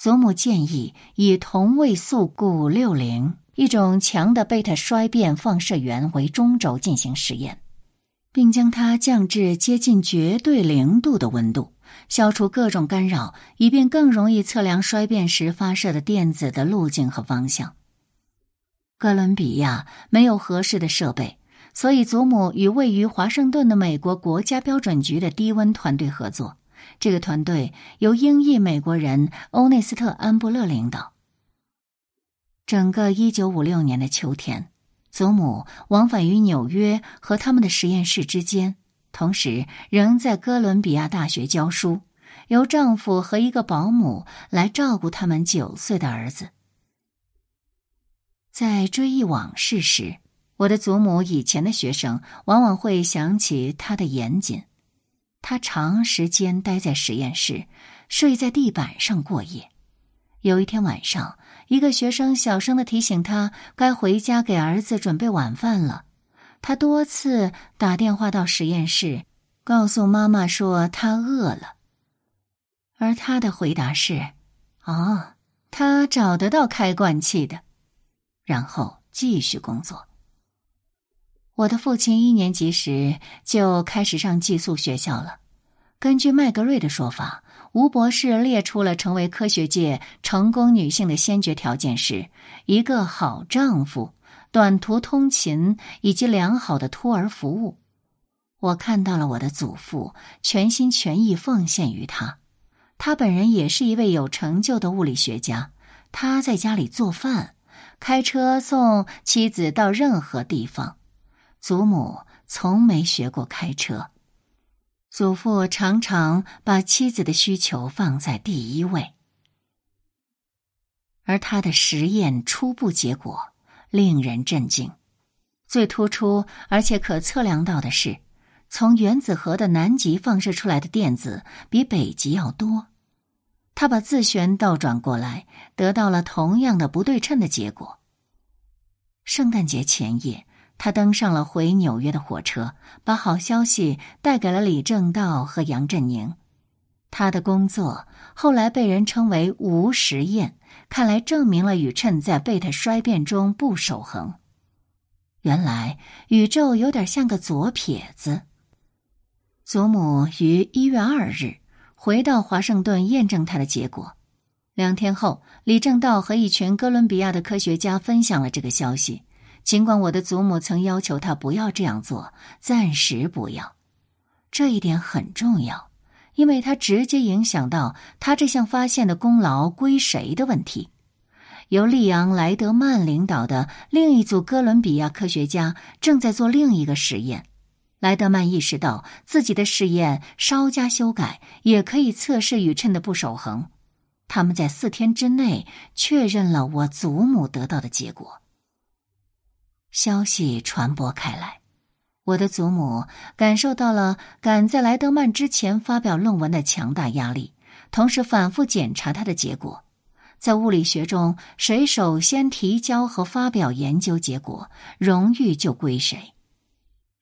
祖母建议以同位素钴六零，一种强的贝塔衰变放射源为中轴进行实验，并将它降至接近绝对零度的温度，消除各种干扰，以便更容易测量衰变时发射的电子的路径和方向。哥伦比亚没有合适的设备，所以祖母与位于华盛顿的美国国家标准局的低温团队合作。这个团队由英裔美国人欧内斯特·安布勒领导。整个一九五六年的秋天，祖母往返于纽约和他们的实验室之间，同时仍在哥伦比亚大学教书，由丈夫和一个保姆来照顾他们九岁的儿子。在追忆往事时，我的祖母以前的学生往往会想起她的严谨。他长时间待在实验室，睡在地板上过夜。有一天晚上，一个学生小声的提醒他该回家给儿子准备晚饭了。他多次打电话到实验室，告诉妈妈说他饿了，而他的回答是：“哦，他找得到开罐器的。”然后继续工作。我的父亲一年级时就开始上寄宿学校了。根据麦格瑞的说法，吴博士列出了成为科学界成功女性的先决条件是一个好丈夫、短途通勤以及良好的托儿服务。我看到了我的祖父全心全意奉献于他。他本人也是一位有成就的物理学家。他在家里做饭，开车送妻子到任何地方。祖母从没学过开车，祖父常常把妻子的需求放在第一位，而他的实验初步结果令人震惊。最突出而且可测量到的是，从原子核的南极放射出来的电子比北极要多。他把自旋倒转过来，得到了同样的不对称的结果。圣诞节前夜。他登上了回纽约的火车，把好消息带给了李政道和杨振宁。他的工作后来被人称为“无实验”，看来证明了宇称在贝塔衰变中不守恒。原来宇宙有点像个左撇子。祖母于一月二日回到华盛顿验证他的结果。两天后，李政道和一群哥伦比亚的科学家分享了这个消息。尽管我的祖母曾要求他不要这样做，暂时不要，这一点很重要，因为它直接影响到他这项发现的功劳归谁的问题。由利昂·莱德曼领导的另一组哥伦比亚科学家正在做另一个实验。莱德曼意识到自己的试验稍加修改也可以测试宇称的不守恒。他们在四天之内确认了我祖母得到的结果。消息传播开来，我的祖母感受到了赶在莱德曼之前发表论文的强大压力，同时反复检查他的结果。在物理学中，谁首先提交和发表研究结果，荣誉就归谁。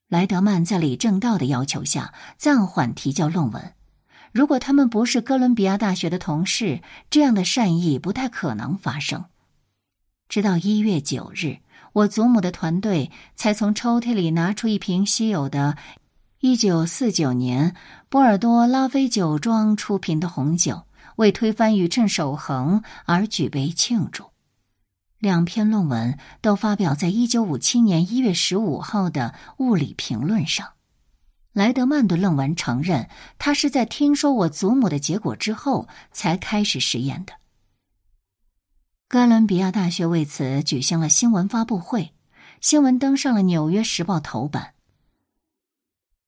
莱德曼在李政道的要求下暂缓提交论文。如果他们不是哥伦比亚大学的同事，这样的善意不太可能发生。直到一月九日。我祖母的团队才从抽屉里拿出一瓶稀有的1949年波尔多拉菲酒庄出品的红酒，为推翻宇称守恒而举杯庆祝。两篇论文都发表在1957年1月15号的《物理评论》上。莱德曼的论文承认，他是在听说我祖母的结果之后才开始实验的。哥伦比亚大学为此举行了新闻发布会，新闻登上了《纽约时报》头版。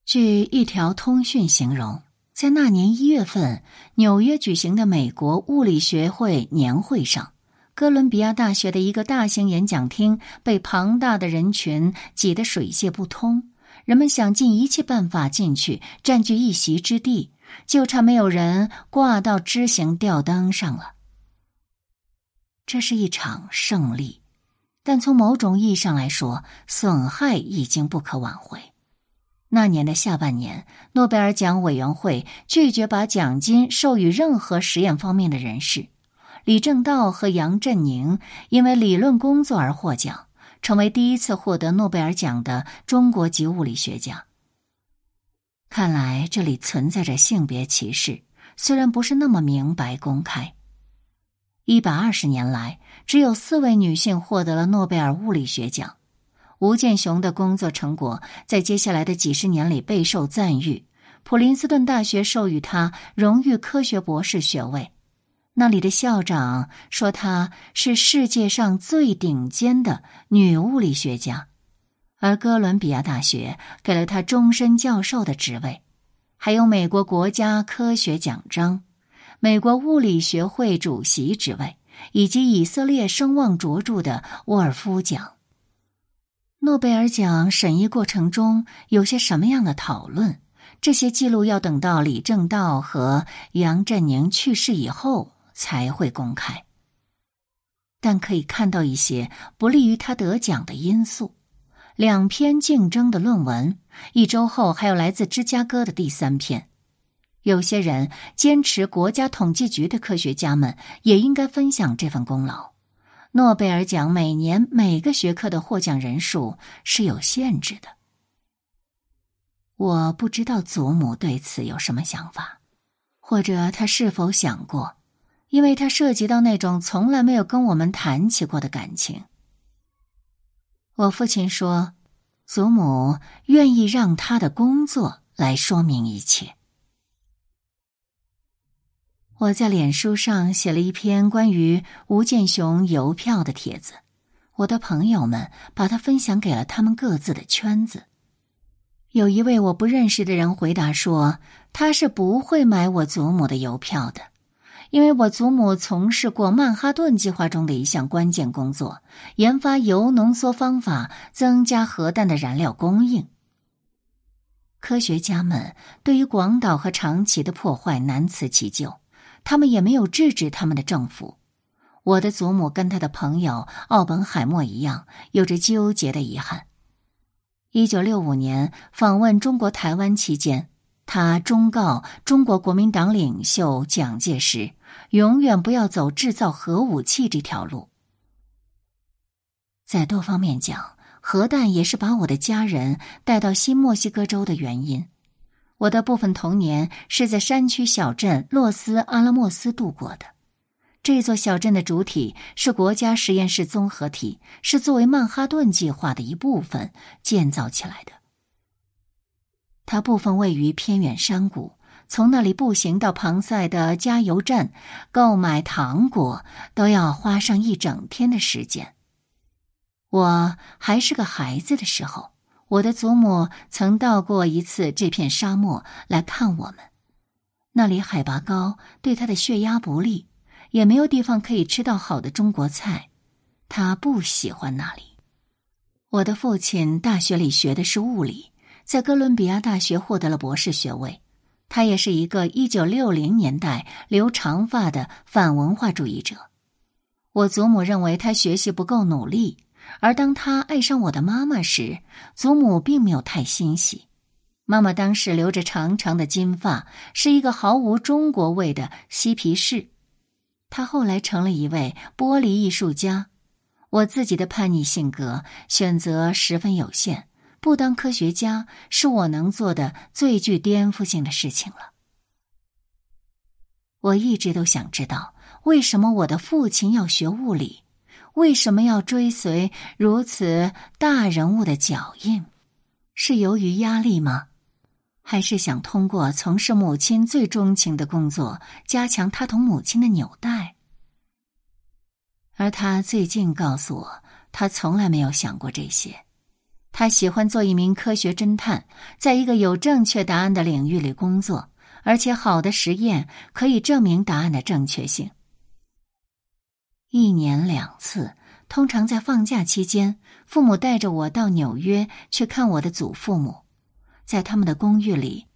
据一条通讯形容，在那年一月份纽约举行的美国物理学会年会上，哥伦比亚大学的一个大型演讲厅被庞大的人群挤得水泄不通，人们想尽一切办法进去占据一席之地，就差没有人挂到枝形吊灯上了。这是一场胜利，但从某种意义上来说，损害已经不可挽回。那年的下半年，诺贝尔奖委员会拒绝把奖金授予任何实验方面的人士。李政道和杨振宁因为理论工作而获奖，成为第一次获得诺贝尔奖的中国籍物理学家。看来这里存在着性别歧视，虽然不是那么明白公开。一百二十年来，只有四位女性获得了诺贝尔物理学奖。吴健雄的工作成果在接下来的几十年里备受赞誉，普林斯顿大学授予他荣誉科学博士学位。那里的校长说她是世界上最顶尖的女物理学家。而哥伦比亚大学给了他终身教授的职位，还有美国国家科学奖章、美国物理学会主席职位，以及以色列声望卓著的沃尔夫奖。诺贝尔奖审议过程中有些什么样的讨论？这些记录要等到李政道和杨振宁去世以后才会公开，但可以看到一些不利于他得奖的因素。两篇竞争的论文，一周后还有来自芝加哥的第三篇。有些人坚持，国家统计局的科学家们也应该分享这份功劳。诺贝尔奖每年每个学科的获奖人数是有限制的。我不知道祖母对此有什么想法，或者他是否想过，因为他涉及到那种从来没有跟我们谈起过的感情。我父亲说：“祖母愿意让他的工作来说明一切。”我在脸书上写了一篇关于吴建雄邮票的帖子，我的朋友们把它分享给了他们各自的圈子。有一位我不认识的人回答说：“他是不会买我祖母的邮票的。”因为我祖母从事过曼哈顿计划中的一项关键工作，研发铀浓缩方法，增加核弹的燃料供应。科学家们对于广岛和长崎的破坏难辞其咎，他们也没有制止他们的政府。我的祖母跟他的朋友奥本海默一样，有着纠结的遗憾。一九六五年访问中国台湾期间，他忠告中国国民党领袖蒋介石。永远不要走制造核武器这条路。在多方面讲，核弹也是把我的家人带到新墨西哥州的原因。我的部分童年是在山区小镇洛斯阿拉莫斯度过的。这座小镇的主体是国家实验室综合体，是作为曼哈顿计划的一部分建造起来的。它部分位于偏远山谷。从那里步行到庞塞的加油站，购买糖果都要花上一整天的时间。我还是个孩子的时候，我的祖母曾到过一次这片沙漠来看我们。那里海拔高，对他的血压不利，也没有地方可以吃到好的中国菜，他不喜欢那里。我的父亲大学里学的是物理，在哥伦比亚大学获得了博士学位。他也是一个一九六零年代留长发的反文化主义者。我祖母认为他学习不够努力，而当他爱上我的妈妈时，祖母并没有太欣喜。妈妈当时留着长长的金发，是一个毫无中国味的嬉皮士。他后来成了一位玻璃艺术家。我自己的叛逆性格选择十分有限。不当科学家是我能做的最具颠覆性的事情了。我一直都想知道，为什么我的父亲要学物理？为什么要追随如此大人物的脚印？是由于压力吗？还是想通过从事母亲最钟情的工作，加强他同母亲的纽带？而他最近告诉我，他从来没有想过这些。他喜欢做一名科学侦探，在一个有正确答案的领域里工作，而且好的实验可以证明答案的正确性。一年两次，通常在放假期间，父母带着我到纽约去看我的祖父母。在他们的公寓里，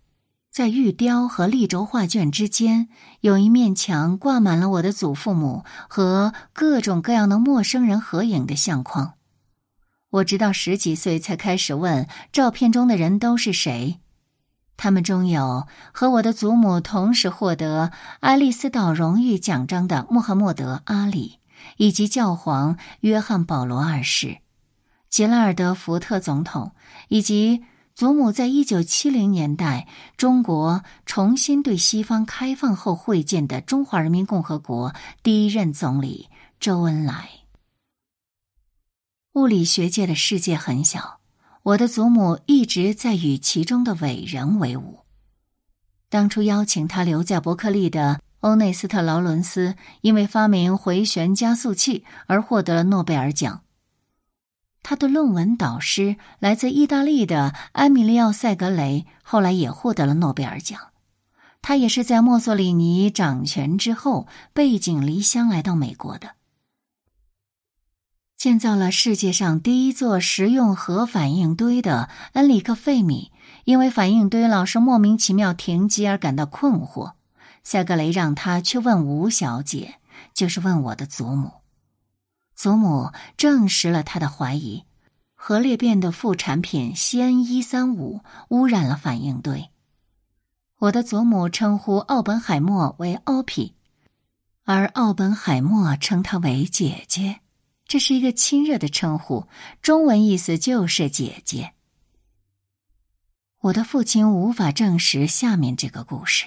在玉雕和立轴画卷之间，有一面墙挂满了我的祖父母和各种各样的陌生人合影的相框。我直到十几岁才开始问照片中的人都是谁。他们中有和我的祖母同时获得爱丽丝岛荣誉奖章的穆罕默德·阿里，以及教皇约翰·保罗二世、杰拉尔德·福特总统，以及祖母在一九七零年代中国重新对西方开放后会见的中华人民共和国第一任总理周恩来。物理学界的世界很小。我的祖母一直在与其中的伟人为伍。当初邀请他留在伯克利的欧内斯特·劳伦斯，因为发明回旋加速器而获得了诺贝尔奖。他的论文导师来自意大利的埃米利奥·塞格雷，后来也获得了诺贝尔奖。他也是在墨索里尼掌权之后，背井离乡来到美国的。建造了世界上第一座实用核反应堆的恩里克·费米，因为反应堆老是莫名其妙停机而感到困惑。夏格雷让他去问吴小姐，就是问我的祖母。祖母证实了他的怀疑：核裂变的副产品氙一三五污染了反应堆。我的祖母称呼奥本海默为奥皮，而奥本海默称她为姐姐。这是一个亲热的称呼，中文意思就是姐姐。我的父亲无法证实下面这个故事，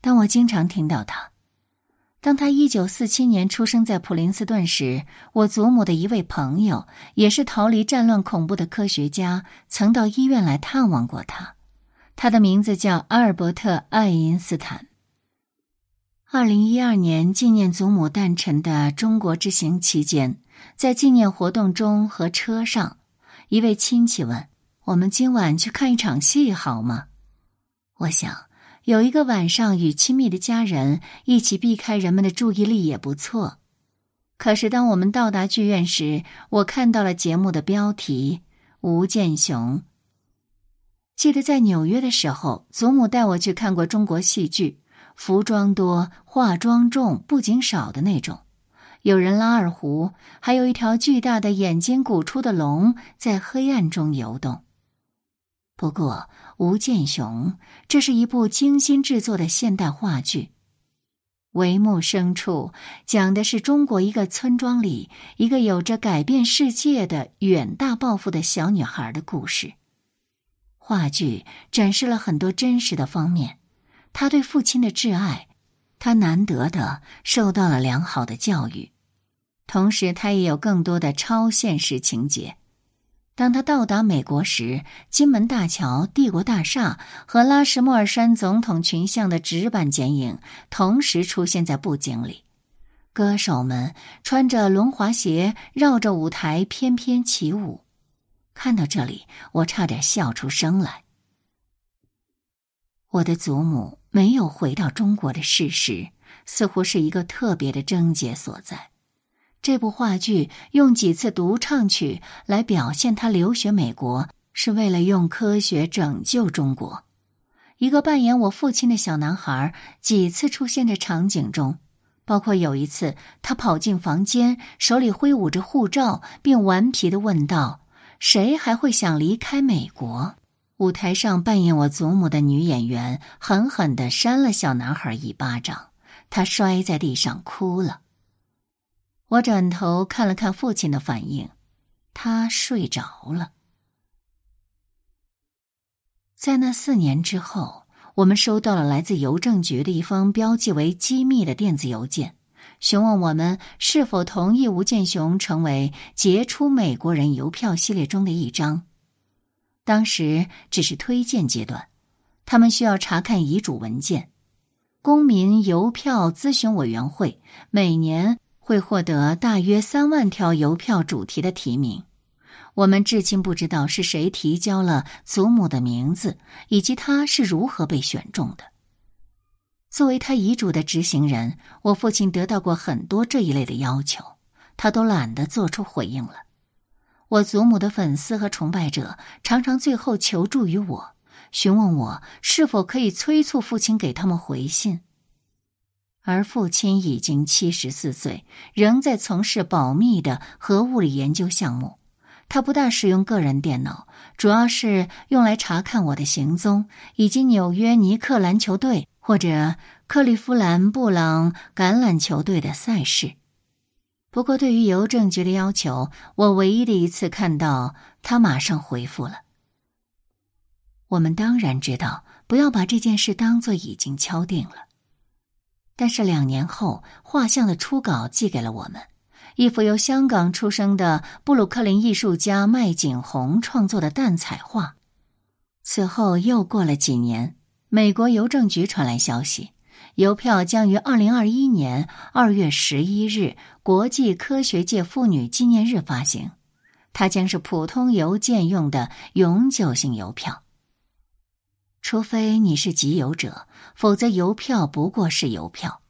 但我经常听到他。当他一九四七年出生在普林斯顿时，我祖母的一位朋友，也是逃离战乱恐怖的科学家，曾到医院来探望过他。他的名字叫阿尔伯特·爱因斯坦。二零一二年纪念祖母诞辰的中国之行期间。在纪念活动中和车上，一位亲戚问：“我们今晚去看一场戏好吗？”我想有一个晚上与亲密的家人一起避开人们的注意力也不错。可是当我们到达剧院时，我看到了节目的标题《吴建雄》。记得在纽约的时候，祖母带我去看过中国戏剧，服装多、化妆重、布景少的那种。有人拉二胡，还有一条巨大的眼睛鼓出的龙在黑暗中游动。不过，吴建雄，这是一部精心制作的现代话剧。帷幕深处讲的是中国一个村庄里一个有着改变世界的远大抱负的小女孩的故事。话剧展示了很多真实的方面，她对父亲的挚爱。他难得的受到了良好的教育，同时他也有更多的超现实情节。当他到达美国时，金门大桥、帝国大厦和拉什莫尔山总统群像的纸板剪影同时出现在布景里，歌手们穿着轮滑鞋绕着舞台翩翩起舞。看到这里，我差点笑出声来。我的祖母。没有回到中国的事实，似乎是一个特别的症结所在。这部话剧用几次独唱曲来表现他留学美国是为了用科学拯救中国。一个扮演我父亲的小男孩几次出现在场景中，包括有一次他跑进房间，手里挥舞着护照，并顽皮的问道：“谁还会想离开美国？”舞台上扮演我祖母的女演员狠狠的扇了小男孩一巴掌，他摔在地上哭了。我转头看了看父亲的反应，他睡着了。在那四年之后，我们收到了来自邮政局的一封标记为机密的电子邮件，询问我们是否同意吴建雄成为杰出美国人邮票系列中的一张。当时只是推荐阶段，他们需要查看遗嘱文件。公民邮票咨询委员会每年会获得大约三万条邮票主题的提名。我们至今不知道是谁提交了祖母的名字，以及他是如何被选中的。作为他遗嘱的执行人，我父亲得到过很多这一类的要求，他都懒得做出回应了。我祖母的粉丝和崇拜者常常最后求助于我，询问我是否可以催促父亲给他们回信。而父亲已经七十四岁，仍在从事保密的核物理研究项目，他不大使用个人电脑，主要是用来查看我的行踪以及纽约尼克篮球队或者克利夫兰布朗橄榄球队的赛事。不过，对于邮政局的要求，我唯一的一次看到他马上回复了。我们当然知道，不要把这件事当做已经敲定了。但是两年后，画像的初稿寄给了我们。一幅由香港出生的布鲁克林艺术家麦景红创作的淡彩画。此后又过了几年，美国邮政局传来消息，邮票将于二零二一年二月十一日国际科学界妇女纪念日发行，它将是普通邮件用的永久性邮票。除非你是集邮者，否则邮票不过是邮票。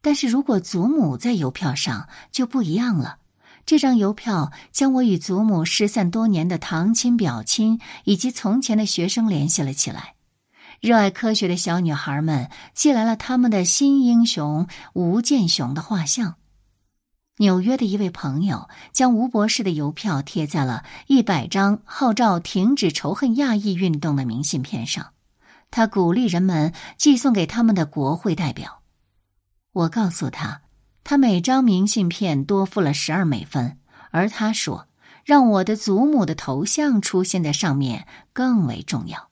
但是如果祖母在邮票上就不一样了。这张邮票将我与祖母失散多年的堂亲、表亲以及从前的学生联系了起来。热爱科学的小女孩们寄来了他们的新英雄吴健雄的画像。纽约的一位朋友将吴博士的邮票贴在了一百张号召停止仇恨亚裔运动的明信片上，他鼓励人们寄送给他们的国会代表。我告诉他，他每张明信片多付了十二美分，而他说让我的祖母的头像出现在上面更为重要。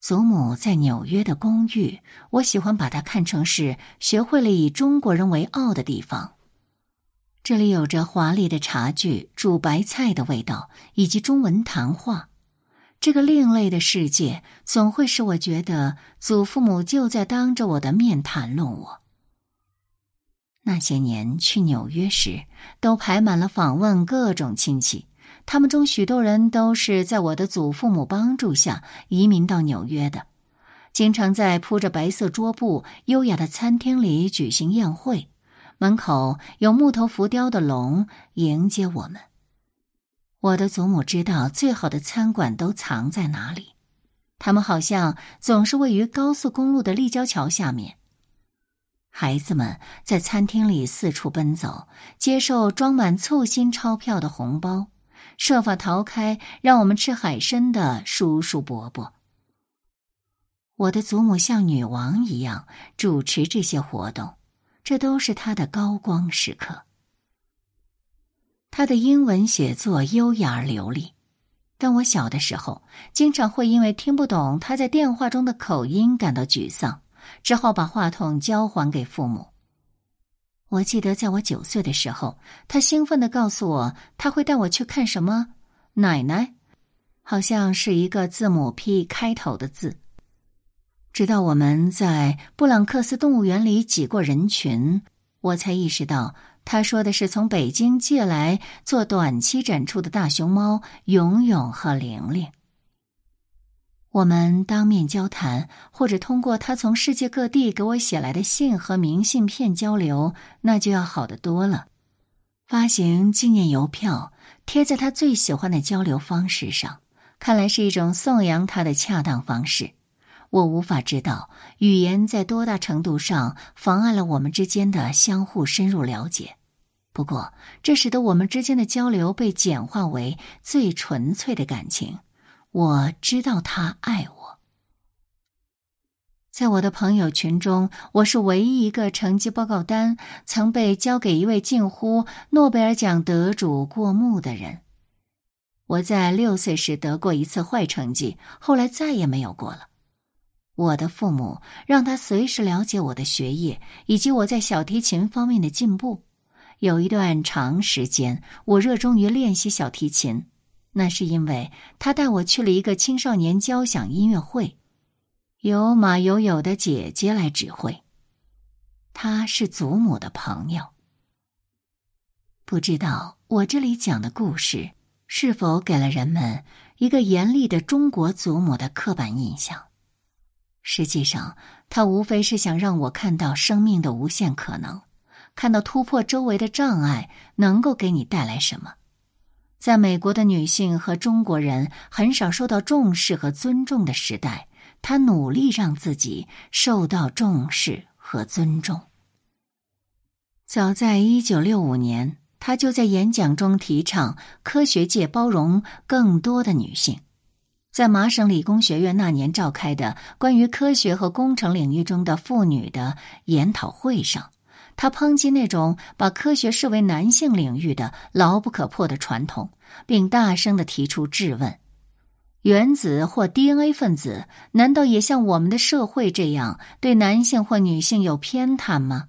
祖母在纽约的公寓，我喜欢把它看成是学会了以中国人为傲的地方。这里有着华丽的茶具、煮白菜的味道，以及中文谈话。这个另类的世界总会使我觉得祖父母就在当着我的面谈论我。那些年去纽约时，都排满了访问各种亲戚，他们中许多人都是在我的祖父母帮助下移民到纽约的，经常在铺着白色桌布、优雅的餐厅里举行宴会，门口有木头浮雕的龙迎接我们。我的祖母知道最好的餐馆都藏在哪里，他们好像总是位于高速公路的立交桥下面。孩子们在餐厅里四处奔走，接受装满簇新钞票的红包，设法逃开让我们吃海参的叔叔伯伯。我的祖母像女王一样主持这些活动，这都是她的高光时刻。他的英文写作优雅而流利，但我小的时候经常会因为听不懂他在电话中的口音感到沮丧，只好把话筒交还给父母。我记得在我九岁的时候，他兴奋的告诉我他会带我去看什么奶奶，好像是一个字母 P 开头的字。直到我们在布朗克斯动物园里挤过人群，我才意识到。他说的是从北京借来做短期展出的大熊猫勇勇和玲玲。我们当面交谈，或者通过他从世界各地给我写来的信和明信片交流，那就要好得多了。发行纪念邮票，贴在他最喜欢的交流方式上，看来是一种颂扬他的恰当方式。我无法知道语言在多大程度上妨碍了我们之间的相互深入了解，不过这使得我们之间的交流被简化为最纯粹的感情。我知道他爱我。在我的朋友群中，我是唯一一个成绩报告单曾被交给一位近乎诺贝尔奖得主过目的人。我在六岁时得过一次坏成绩，后来再也没有过了。我的父母让他随时了解我的学业以及我在小提琴方面的进步。有一段长时间，我热衷于练习小提琴，那是因为他带我去了一个青少年交响音乐会，由马友友的姐姐来指挥。他是祖母的朋友。不知道我这里讲的故事是否给了人们一个严厉的中国祖母的刻板印象？实际上，他无非是想让我看到生命的无限可能，看到突破周围的障碍能够给你带来什么。在美国的女性和中国人很少受到重视和尊重的时代，他努力让自己受到重视和尊重。早在一九六五年，他就在演讲中提倡科学界包容更多的女性。在麻省理工学院那年召开的关于科学和工程领域中的妇女的研讨会上，他抨击那种把科学视为男性领域的牢不可破的传统，并大声的提出质问：原子或 DNA 分子难道也像我们的社会这样对男性或女性有偏袒吗？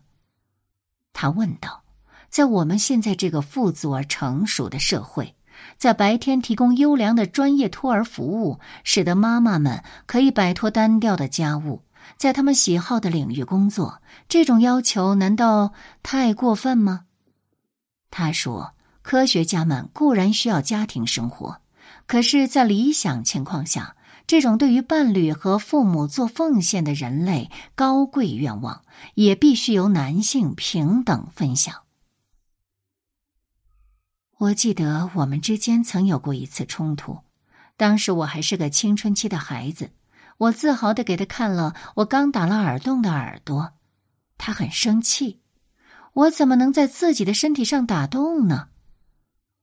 他问道：“在我们现在这个富足而成熟的社会。”在白天提供优良的专业托儿服务，使得妈妈们可以摆脱单调的家务，在他们喜好的领域工作。这种要求难道太过分吗？他说：“科学家们固然需要家庭生活，可是，在理想情况下，这种对于伴侣和父母做奉献的人类高贵愿望，也必须由男性平等分享。”我记得我们之间曾有过一次冲突，当时我还是个青春期的孩子，我自豪的给他看了我刚打了耳洞的耳朵，他很生气，我怎么能在自己的身体上打洞呢？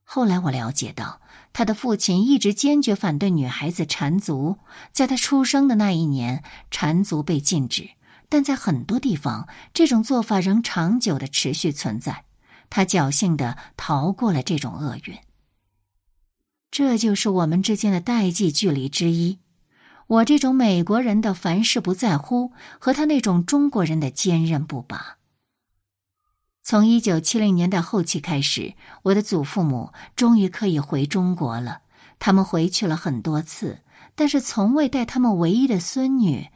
后来我了解到，他的父亲一直坚决反对女孩子缠足，在他出生的那一年，缠足被禁止，但在很多地方，这种做法仍长久的持续存在。他侥幸的逃过了这种厄运。这就是我们之间的代际距离之一。我这种美国人的凡事不在乎，和他那种中国人的坚韧不拔。从一九七零年代后期开始，我的祖父母终于可以回中国了。他们回去了很多次，但是从未带他们唯一的孙女。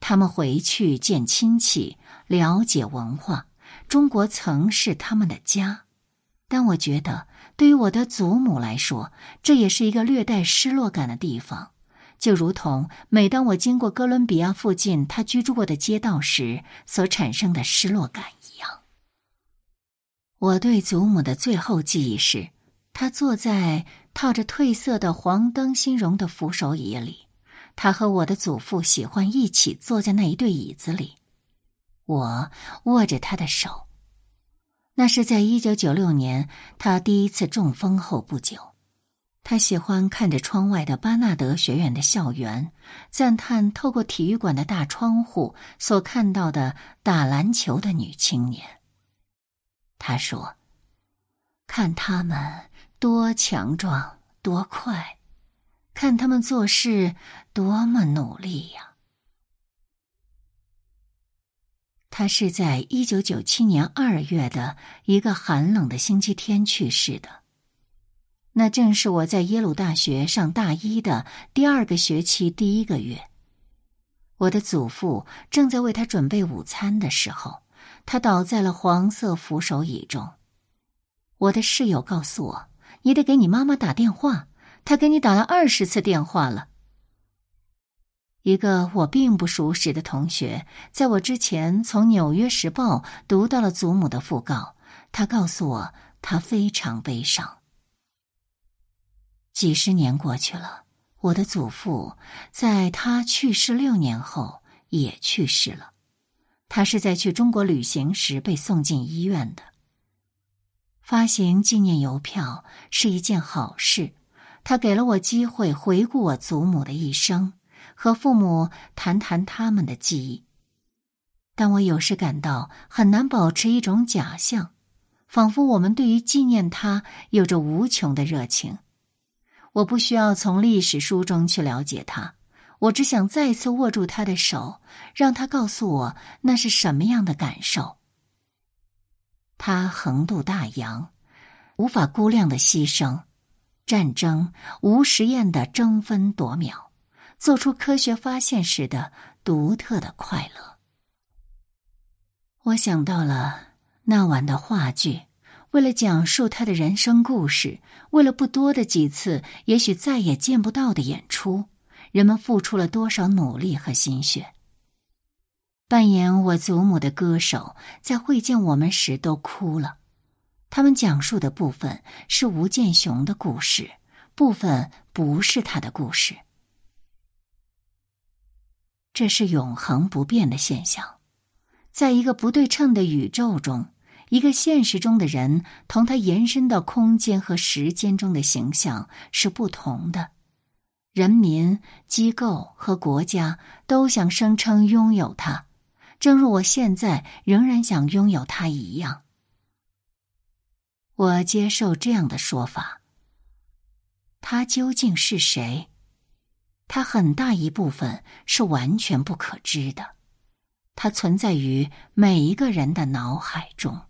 他们回去见亲戚，了解文化。中国曾是他们的家，但我觉得对于我的祖母来说，这也是一个略带失落感的地方，就如同每当我经过哥伦比亚附近他居住过的街道时所产生的失落感一样。我对祖母的最后记忆是，她坐在套着褪色的黄灯芯绒的扶手椅里，她和我的祖父喜欢一起坐在那一对椅子里。我握着他的手，那是在一九九六年他第一次中风后不久。他喜欢看着窗外的巴纳德学院的校园，赞叹透过体育馆的大窗户所看到的打篮球的女青年。他说：“看他们多强壮，多快；看他们做事多么努力呀。”他是在一九九七年二月的一个寒冷的星期天去世的。那正是我在耶鲁大学上大一的第二个学期第一个月。我的祖父正在为他准备午餐的时候，他倒在了黄色扶手椅中。我的室友告诉我：“你得给你妈妈打电话，他给你打了二十次电话了。”一个我并不熟识的同学，在我之前从《纽约时报》读到了祖母的讣告。他告诉我，他非常悲伤。几十年过去了，我的祖父在他去世六年后也去世了。他是在去中国旅行时被送进医院的。发行纪念邮票是一件好事，他给了我机会回顾我祖母的一生。和父母谈谈他们的记忆，但我有时感到很难保持一种假象，仿佛我们对于纪念他有着无穷的热情。我不需要从历史书中去了解他，我只想再次握住他的手，让他告诉我那是什么样的感受。他横渡大洋，无法估量的牺牲，战争无实验的争分夺秒。做出科学发现时的独特的快乐。我想到了那晚的话剧，为了讲述他的人生故事，为了不多的几次，也许再也见不到的演出，人们付出了多少努力和心血。扮演我祖母的歌手在会见我们时都哭了。他们讲述的部分是吴建雄的故事，部分不是他的故事。这是永恒不变的现象，在一个不对称的宇宙中，一个现实中的人同他延伸到空间和时间中的形象是不同的。人民、机构和国家都想声称拥有它，正如我现在仍然想拥有它一样。我接受这样的说法。他究竟是谁？它很大一部分是完全不可知的，它存在于每一个人的脑海中。